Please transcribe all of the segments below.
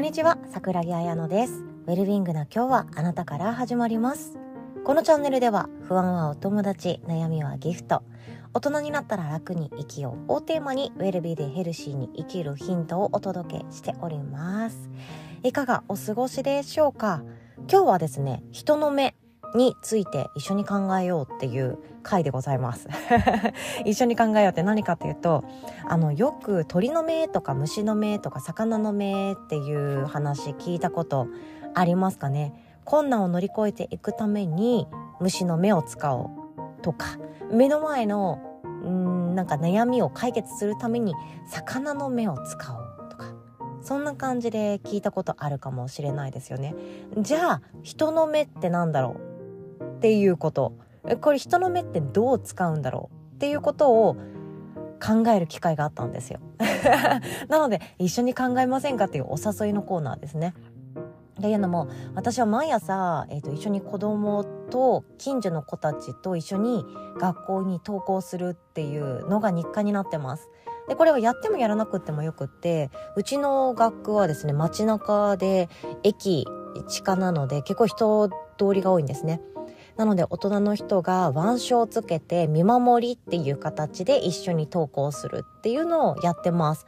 んにちは、桜木彩乃です。ウェルビングの今日はあなたから始まります。このチャンネルでは不安はお友達、悩みはギフト、大人になったら楽に生きようをテーマにウェルビーでヘルシーに生きるヒントをお届けしております。いかがお過ごしでしょうか？今日はですね、人の目について一緒に考えようっていう回でございます。一緒に考えようって何かっていうと、あの、よく鳥の目とか虫の目とか魚の目っていう話聞いたことありますかね？困難を乗り越えていくために虫の目を使おうとか、目の前のうんなんか悩みを解決するために魚の目を使おうとかそんな感じで聞いたことあるかもしれないですよね。じゃあ人の目ってなんだろう？っていうことこれ人の目ってどう使うんだろうっていうことを考える機会があったんですよ なので一緒に考えませんかっていうお誘いのコーナーですねっていうのも私は毎朝、えー、と一緒に子供と近所の子たちと一緒に学校に登校するっていうのが日課になってます。でこれはやってもやらなくってもよくってうちの学区はですね街中で駅地下なので結構人通りが多いんですね。なので大人の人が腕章をつけて見守りっていう形で一緒に登校するっていうのをやってます。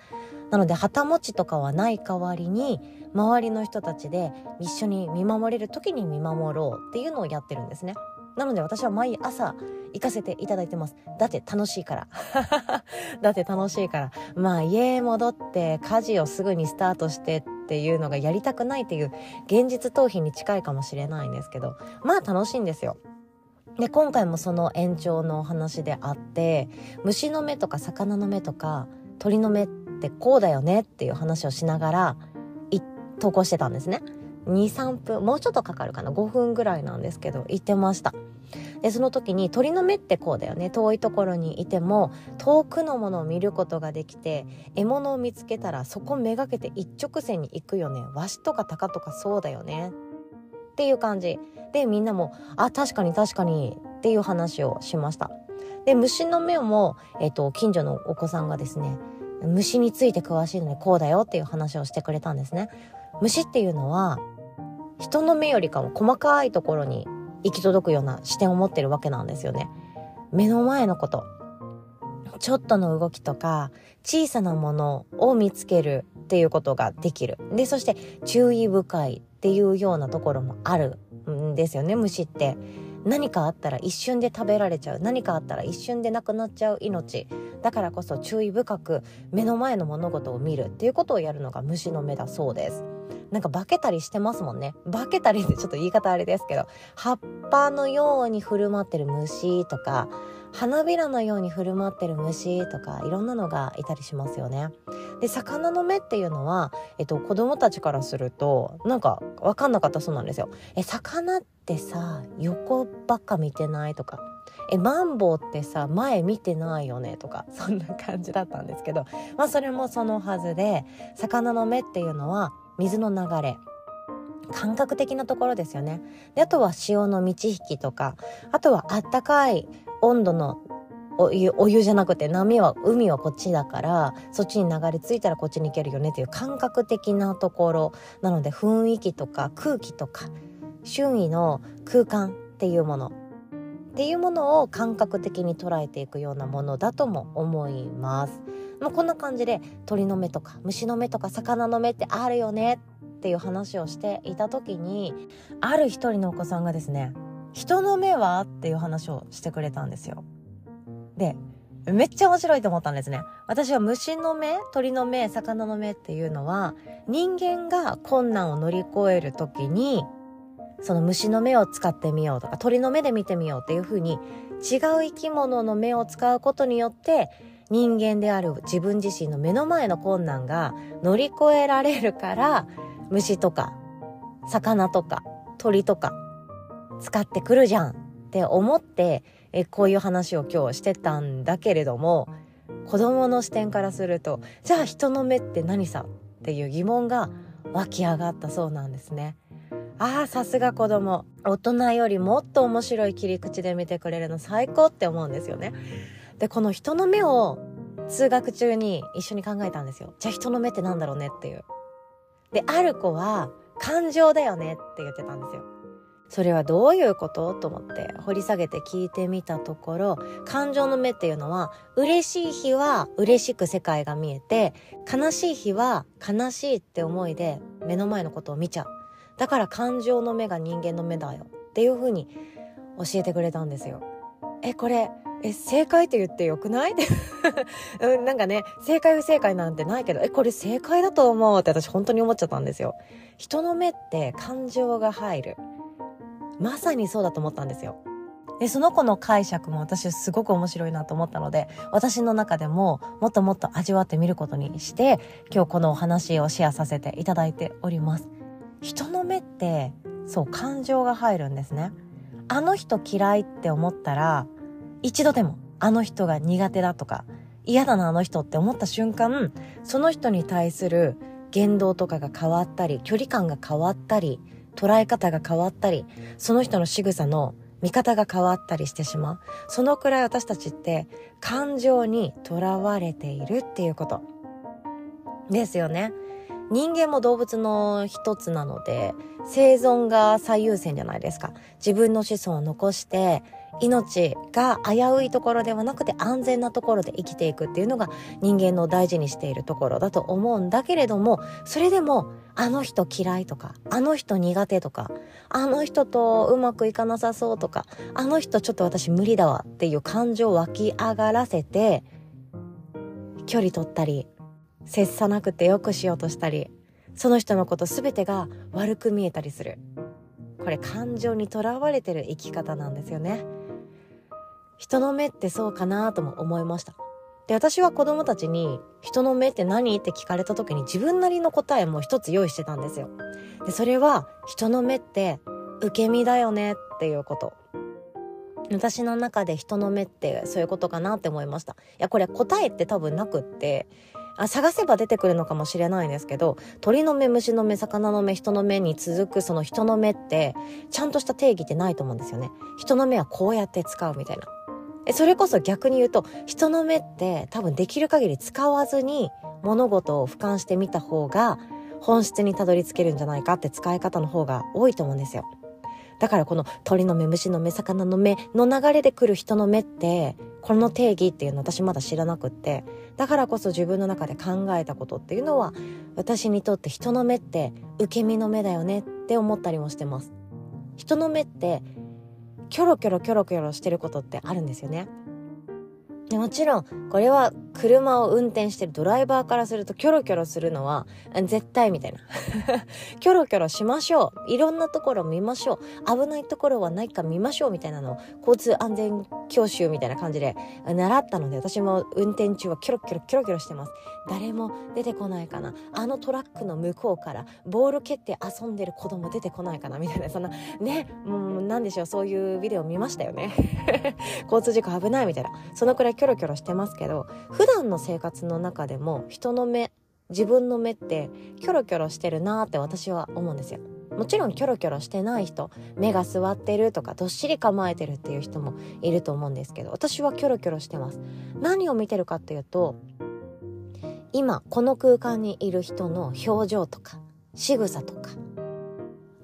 なので旗持ちとかはない代わりに周りの人たちで一緒に見守れる時に見守ろうっていうのをやってるんですね。なので私は毎朝行かせていただいてます。だって楽しいから。だって楽しいから。まあ家戻って家事をすぐにスタートしてっっていうのがやりたくないっていう現実逃避に近いかもしれないんですけど、まあ楽しいんですよ。で、今回もその延長のお話であって、虫の目とか魚の目とか鳥の目ってこうだよねっていう話をしながら、投稿してたんですね。2、3分、もうちょっとかかるかな？5分ぐらいなんですけど、言ってました。で、その時に鳥の目ってこうだよね。遠いところにいても、遠くのものを見ることができて、獲物を見つけたらそこめがけて一直線に行くよね。ワシとかタカとかそうだよね。っていう感じ。で、みんなも、あ、確かに確かにっていう話をしました。で、虫の目も、えっ、と、近所のお子さんがですね、虫について詳しいのでこうだよっていう話をしてくれたんですね。虫っていうのは人の目よりかも細かいところに行き届くような視点を持ってるわけなんですよね。目の前のことちょっとの動きとか小さなものを見つけるっていうことができる。で、そして注意深いっていうようなところもあるんですよね、虫って。何かあったら一瞬で食べられちゃう。何かあったら一瞬でなくなっちゃう命。だからこそ注意深く目の前の物事を見るっていうことをやるのが虫の目だそうです。なんか化けたりしてますもんね。化けたりってちょっと言い方あれですけど、葉っぱのように振る舞ってる虫とか、花びらのように振る舞ってる虫とか、いろんなのがいたりしますよね。で、魚の目っていうのは、えっと、子供たちからすると、なんかわかんなかったそうなんですよ。え、魚ってさ、横ばっか見てないとか、え、マンボウってさ、前見てないよねとか、そんな感じだったんですけど、まあそれもそのはずで、魚の目っていうのは、水の流れ感覚的なところですよねであとは潮の満ち引きとかあとはあったかい温度のお湯お湯じゃなくて波は海はこっちだからそっちに流れ着いたらこっちに行けるよねっていう感覚的なところなので雰囲気とか空気とか周囲の空間っていうものっていうものを感覚的に捉えていくようなものだとも思います。まあ、こんな感じで鳥の目とか虫の目とか魚の目ってあるよねっていう話をしていた時にある一人のお子さんがですね人の目は？っていう話をしてくれたんですよ。でめっちゃ面白いと思ったんですね。私は虫の目、鳥の目、魚の目っていうのは人間が困難を乗り越える時にその虫の目を使ってみようとか鳥の目で見てみようっていう風に違う生き物の目を使うことによって人間である自分自身の目の前の困難が乗り越えられるから虫とか魚とか鳥とか使ってくるじゃんって思ってえこういう話を今日してたんだけれども子供の視点からするとじゃあ人の目って何さっていう疑問が湧き上がったそうなんですね。ああさすが子供大人よりもっと面白い切り口で見てくれるの最高って思うんですよね。でこの人の目を通学中に一緒に考えたんですよ。じゃあ人の目ってなんだろうねっていう。で、ある子は感情だよねって言ってたんですよ。それはどういうこと？と思って掘り下げて聞いてみたところ、感情の目っていうのは、嬉しい日は嬉しく世界が見えて、悲しい日は悲しいって思いで目の前のことを見ちゃう。だから感情の目が人間の目だよっていうふうに教えてくれたんですよ。え、これ、え、正解って言ってよくない？なんかね、正解不正解なんてないけど、え、これ正解だと思うって私本当に思っちゃったんですよ。人の目って感情が入る。まさにそうだと思ったんですよ。で、その子の解釈も私すごく面白いなと思ったので、私の中でももっともっと味わってみることにして、今日このお話をシェアさせていただいております。人の目って、そう、感情が入るんですね。あの人嫌いって思ったら、一度でもあの人が苦手だとか、嫌だなあの人って思った瞬間、その人に対する言動とかが変わったり、距離感が変わったり、捉え方が変わったり、その人の仕草の見方が変わったりしてしまう。そのくらい私たちって感情にとらわれているっていうこと。ですよね。人間も動物の一つなので、生存が最優先じゃないですか。自分の子孫を残して、命が危ういところではなくて安全なところで生きていくっていうのが人間の大事にしているところだと思うんだけれども、それでもあの人嫌いとか、あの人苦手とか、あの人とうまくいかなさそうとか、あの人ちょっと私無理だわっていう感情を湧き上がらせて、距離取ったり、接さなくてよくしようとしたり、その人のこと全てが悪く見えたりする。これ感情にとらわれてる生き方なんですよね。人の目ってそうかなとも思いました。で、私は子供たちに人の目って何？って聞かれた時に自分なりの答えも一つ用意してたんですよ。で、それは人の目って受け身だよねっていうこと。私の中で人の目ってそういうことかなって思いました。いや、これ答えって多分なくって、あ探せば出てくるのかもしれないんですけど鳥の目虫の目魚の目人の目に続くその人の目ってちゃんとした定義ってないと思うんですよね。人の目はこうやって使うみたいな。それこそ逆に言うと人の目って多分できる限り使わずに物事を俯瞰してみた方が本質にたどり着けるんじゃないかって使い方の方が多いと思うんですよ。だからこの鳥の目虫の目魚の目の流れで来る人の目ってこの定義っていうの私まだ知らなくってだからこそ自分の中で考えたことっていうのは私にとって人の目って受け身の目だよねって思ったりもしてます。人の目ってキョロキョロキョロキョロしてることってあるんですよね。でもちろんこれは車を運転してるドライバーからするとキョロキョロするのは絶対みたいな。キョロキョロしましょう。いろんなところ見ましょう。危ないところはないか見ましょうみたいなのを交通安全教習みたいな感じで習ったので私も運転中はキョロキョロキョロキョロしてます。誰も出てこないかな。あのトラックの向こうからボール蹴って遊んでる子供出てこないかな。みたいなそんなねもう何でしょう。そういうビデオ見ましたよね。交通事故危ないみたいな。そのくらいキョロキョロしてますけど普普段の生活の中でも人の目自分の目ってキョロキョロしてるなって私は思うんですよ。もちろんキョロキョロしてない人目が座ってるとかどっしり構えてるっていう人もいると思うんですけど私はキョロキョロしてます。何を見てるかっていうと今この空間にいる人の表情とか仕草とか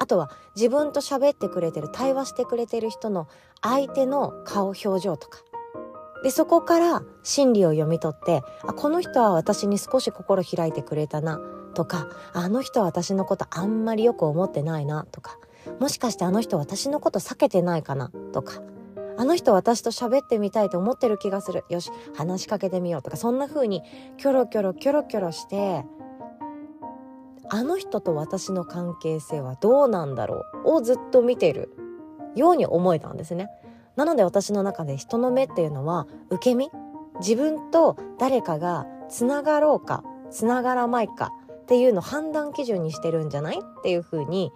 あとは自分と喋ってくれてる対話してくれてる人の相手の顔表情とかでそこから心理を読み取ってあこの人は私に少し心開いてくれたなとかあの人は私のことあんまりよく思ってないなとかもしかしてあの人私のこと避けてないかなとかあの人私と喋ってみたいと思ってる気がするよし話しかけてみようとかそんな風にキョロキョロキョロキョロしてあの人と私の関係性はどうなんだろうをずっと見てるように思えたんですね。なので私の中で人の目っていうのは受け身？自分と誰かがつながろうかつながらないかっていうのを判断基準にしてるんじゃないっていうふうに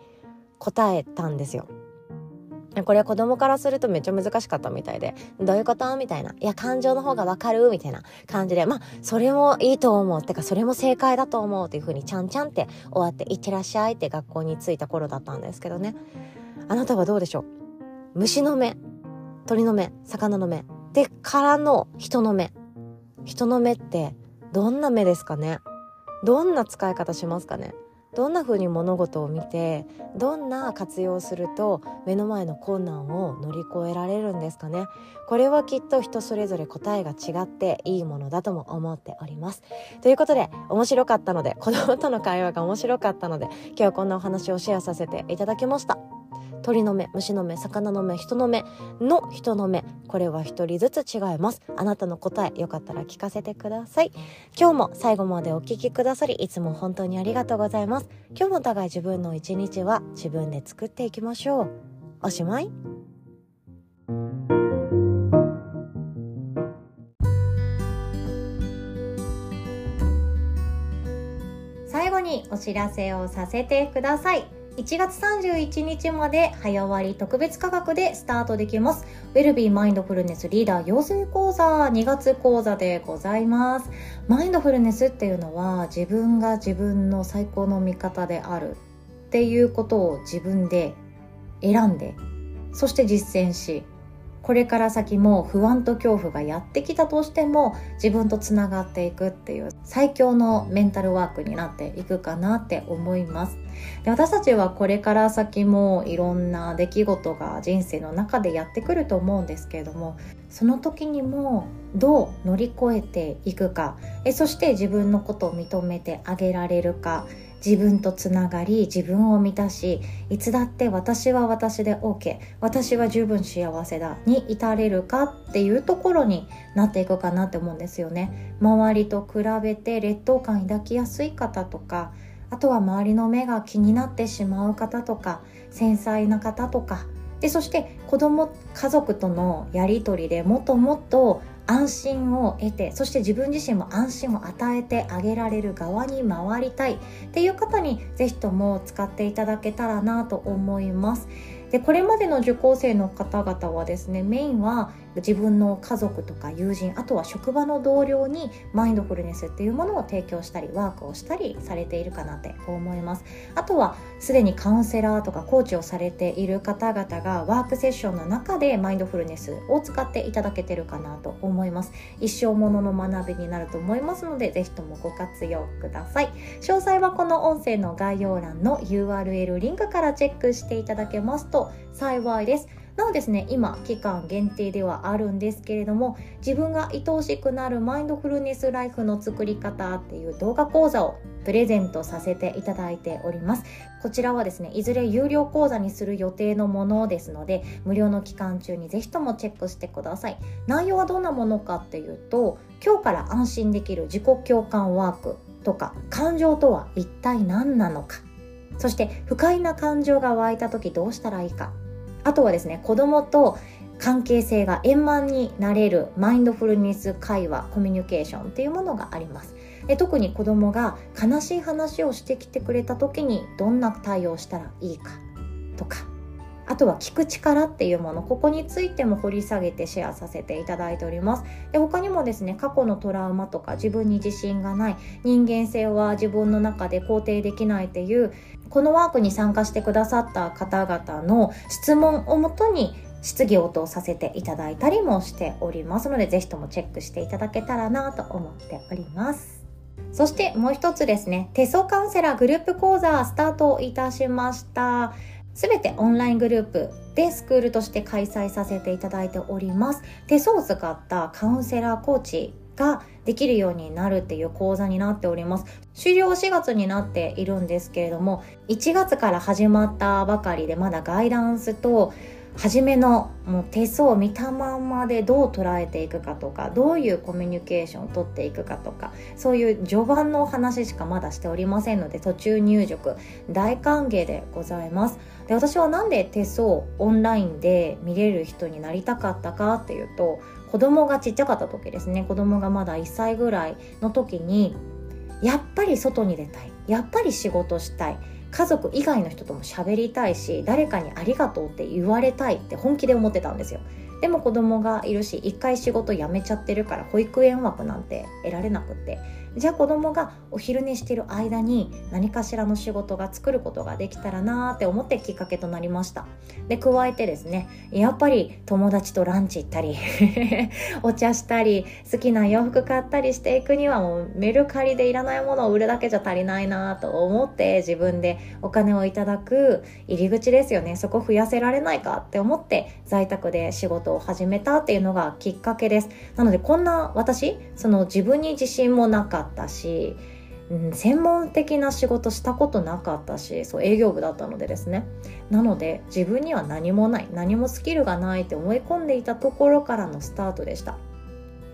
答えたんですよ。これは子供からするとめっちゃ難しかったみたいで、どういうこと？みたいな。いや、感情の方がわかる？みたいな感じで、まあ、それもいいと思う。ってか、それも正解だと思うっていう風にちゃんちゃんって終わって、いってらっしゃいって学校に着いた頃だったんですけどね。あなたはどうでしょう？虫の目、鳥の目、魚の目。で、からの人の目。人の目ってどんな目ですかね？どんな使い方しますかね？どんな風に物事を見てどんな活用すると目の前の困難を乗り越えられるんですかね？これはきっと人それぞれ答えが違っていいものだとも思っております。ということで面白かったので子供との会話が面白かったので今日はこんなお話をシェアさせていただきました。鳥の目虫の目魚の目人の目の人の目。これは一人ずつ違います。あなたの答えよかったら聞かせてください。今日も最後までお聞きくださりいつも本当にありがとうございます。今日もお互い自分の一日は自分で作っていきましょう。おしまい。最後にお知らせをさせてください。1月31日まで早割特別価格でスタートできます。ウェルビーマインドフルネスリーダー養成講座2月講座でございます。マインドフルネスっていうのは自分が自分の最高の味方であるっていうことを自分で選んで、そして実践し、これから先も不安と恐怖がやってきたとしても自分とつながっていくっていう最強のメンタルワークになっていくかなって思います。で私たちはこれから先もいろんな出来事が人生の中でやってくると思うんですけれどもその時にもどう乗り越えていくかえそして自分のことを認めてあげられるか自分とつながり自分を満たしいつだって私は私で OK 私は十分幸せだに至れるかっていうところになっていくかなって思うんですよね。周りと比べて劣等感抱きやすい方とかあとは周りの目が気になってしまう方とか繊細な方とか。でそして子供家族とのやり取りでもっともっと安心を得てそして自分自身も安心を与えてあげられる側に回りたいっていう方に是非とも使っていただけたらなと思います。でこれまでの受講生の方々はですねメインは自分の家族とか友人あとは職場の同僚にマインドフルネスっていうものを提供したりワークをしたりされているかなって思います。あとはすでにカウンセラーとかコーチをされている方々がワークセッションの中でマインドフルネスを使っていただけてるかなと思います。一生ものの学びになると思いますのでぜひともご活用ください。詳細はこの音声の概要欄の URL リンクからチェックしていただけますと幸いです。なおですね今期間限定ではあるんですけれども自分が愛おしくなるマインドフルネスライフの作り方っていう動画講座をプレゼントさせていただいております。こちらはですねいずれ有料講座にする予定のものですので無料の期間中にぜひともチェックしてください。内容はどんなものかっていうと今日から安心できる自己共感ワークとか感情とは一体何なのか。そして不快な感情が湧いた時どうしたらいいか。あとはですね子供と関係性が円満になれるマインドフルネス会話コミュニケーションっていうものがあります。で特に子供が悲しい話をしてきてくれた時にどんな対応したらいいかとかあとは聞く力っていうものここについても掘り下げてシェアさせていただいておりますで他にもですね過去のトラウマとか自分に自信がない人間性は自分の中で肯定できないっていうこのワークに参加してくださった方々の質問をもとに質疑応答させていただいたりもしておりますので、ぜひともチェックしていただけたらなと思っております。そしてもう一つですね、手相カウンセラーグループ講座スタートいたしました。すべてオンライングループでスクールとして開催させていただいております。手相を使ったカウンセラーコーチができるようになるっていう講座になっております。終了4月になっているんですけれども、1月から始まったばかりでまだガイダンスと初めのもう手相を見たまんまでどう捉えていくかとかどういうコミュニケーションをとっていくかとかそういう序盤のお話しかまだしておりませんので途中入塾大歓迎でございますで私はなんで手相オンラインで見れる人になりたかったかっていうと子供がちっちゃかった時ですね。子供がまだ1歳ぐらいの時にやっぱり外に出たい。やっぱり仕事したい。家族以外の人とも喋りたいし誰かにありがとうって言われたいって本気で思ってたんですよ。でも子供がいるし一回仕事辞めちゃってるから保育園枠なんて得られなくって。じゃあ子供がお昼寝してる間に何かしらの仕事が作ることができたらなーって思ってきっかけとなりました。で加えてですねやっぱり友達とランチ行ったり お茶したり好きな洋服買ったりしていくにはもうメルカリでいらないものを売るだけじゃ足りないなと思って自分でお金をいただく入り口ですよね。そこ増やせられないかって思って在宅で仕事を始めたっていうのがきっかけです。なのでこんな私その自分に自信もなかったし、うん、専門的な仕事したことなかったしそう営業部だったのでですね。なので自分には何もない何もスキルがないって思い込んでいたところからのスタートでした。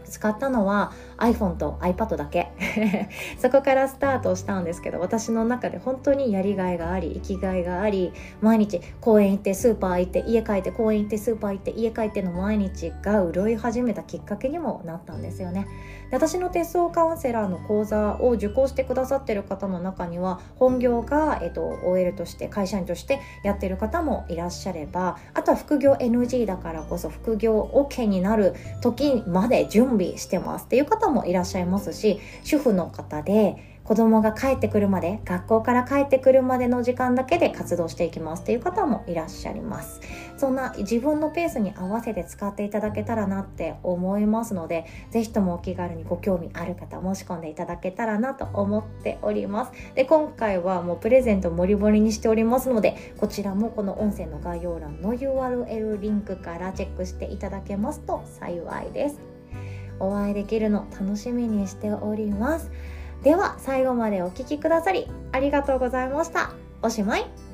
使ったのは iPhone と iPad だけ。そこからスタートしたんですけど私の中で本当にやりがいがあり生きがいがあり毎日公園行ってスーパー行って家帰って公園行ってスーパー行って家帰っての毎日が潤い始めたきっかけにもなったんですよね。で私の鉄道カウンセラーの講座を受講してくださってる方の中には本業が、えっと、OL として会社員としてやってる方もいらっしゃればあとは副業 NG だからこそ副業 OK になる時まで準備してます。っていう方方もいらっしゃいますし主婦の方で子供が帰ってくるまで学校から帰ってくるまでの時間だけで活動していきます。っていう方もいらっしゃいます。そんな自分のペースに合わせて使っていただけたらなって思いますので是非ともお気軽にご興味ある方申し込んでいただけたらなと思っております。で今回はもうプレゼント盛り盛りにしておりますのでこちらもこの音声の概要欄の URL リンクからチェックしていただけますと幸いです。お会いできるの楽しみにしております。では最後までお聴きくださりありがとうございました。おしまい。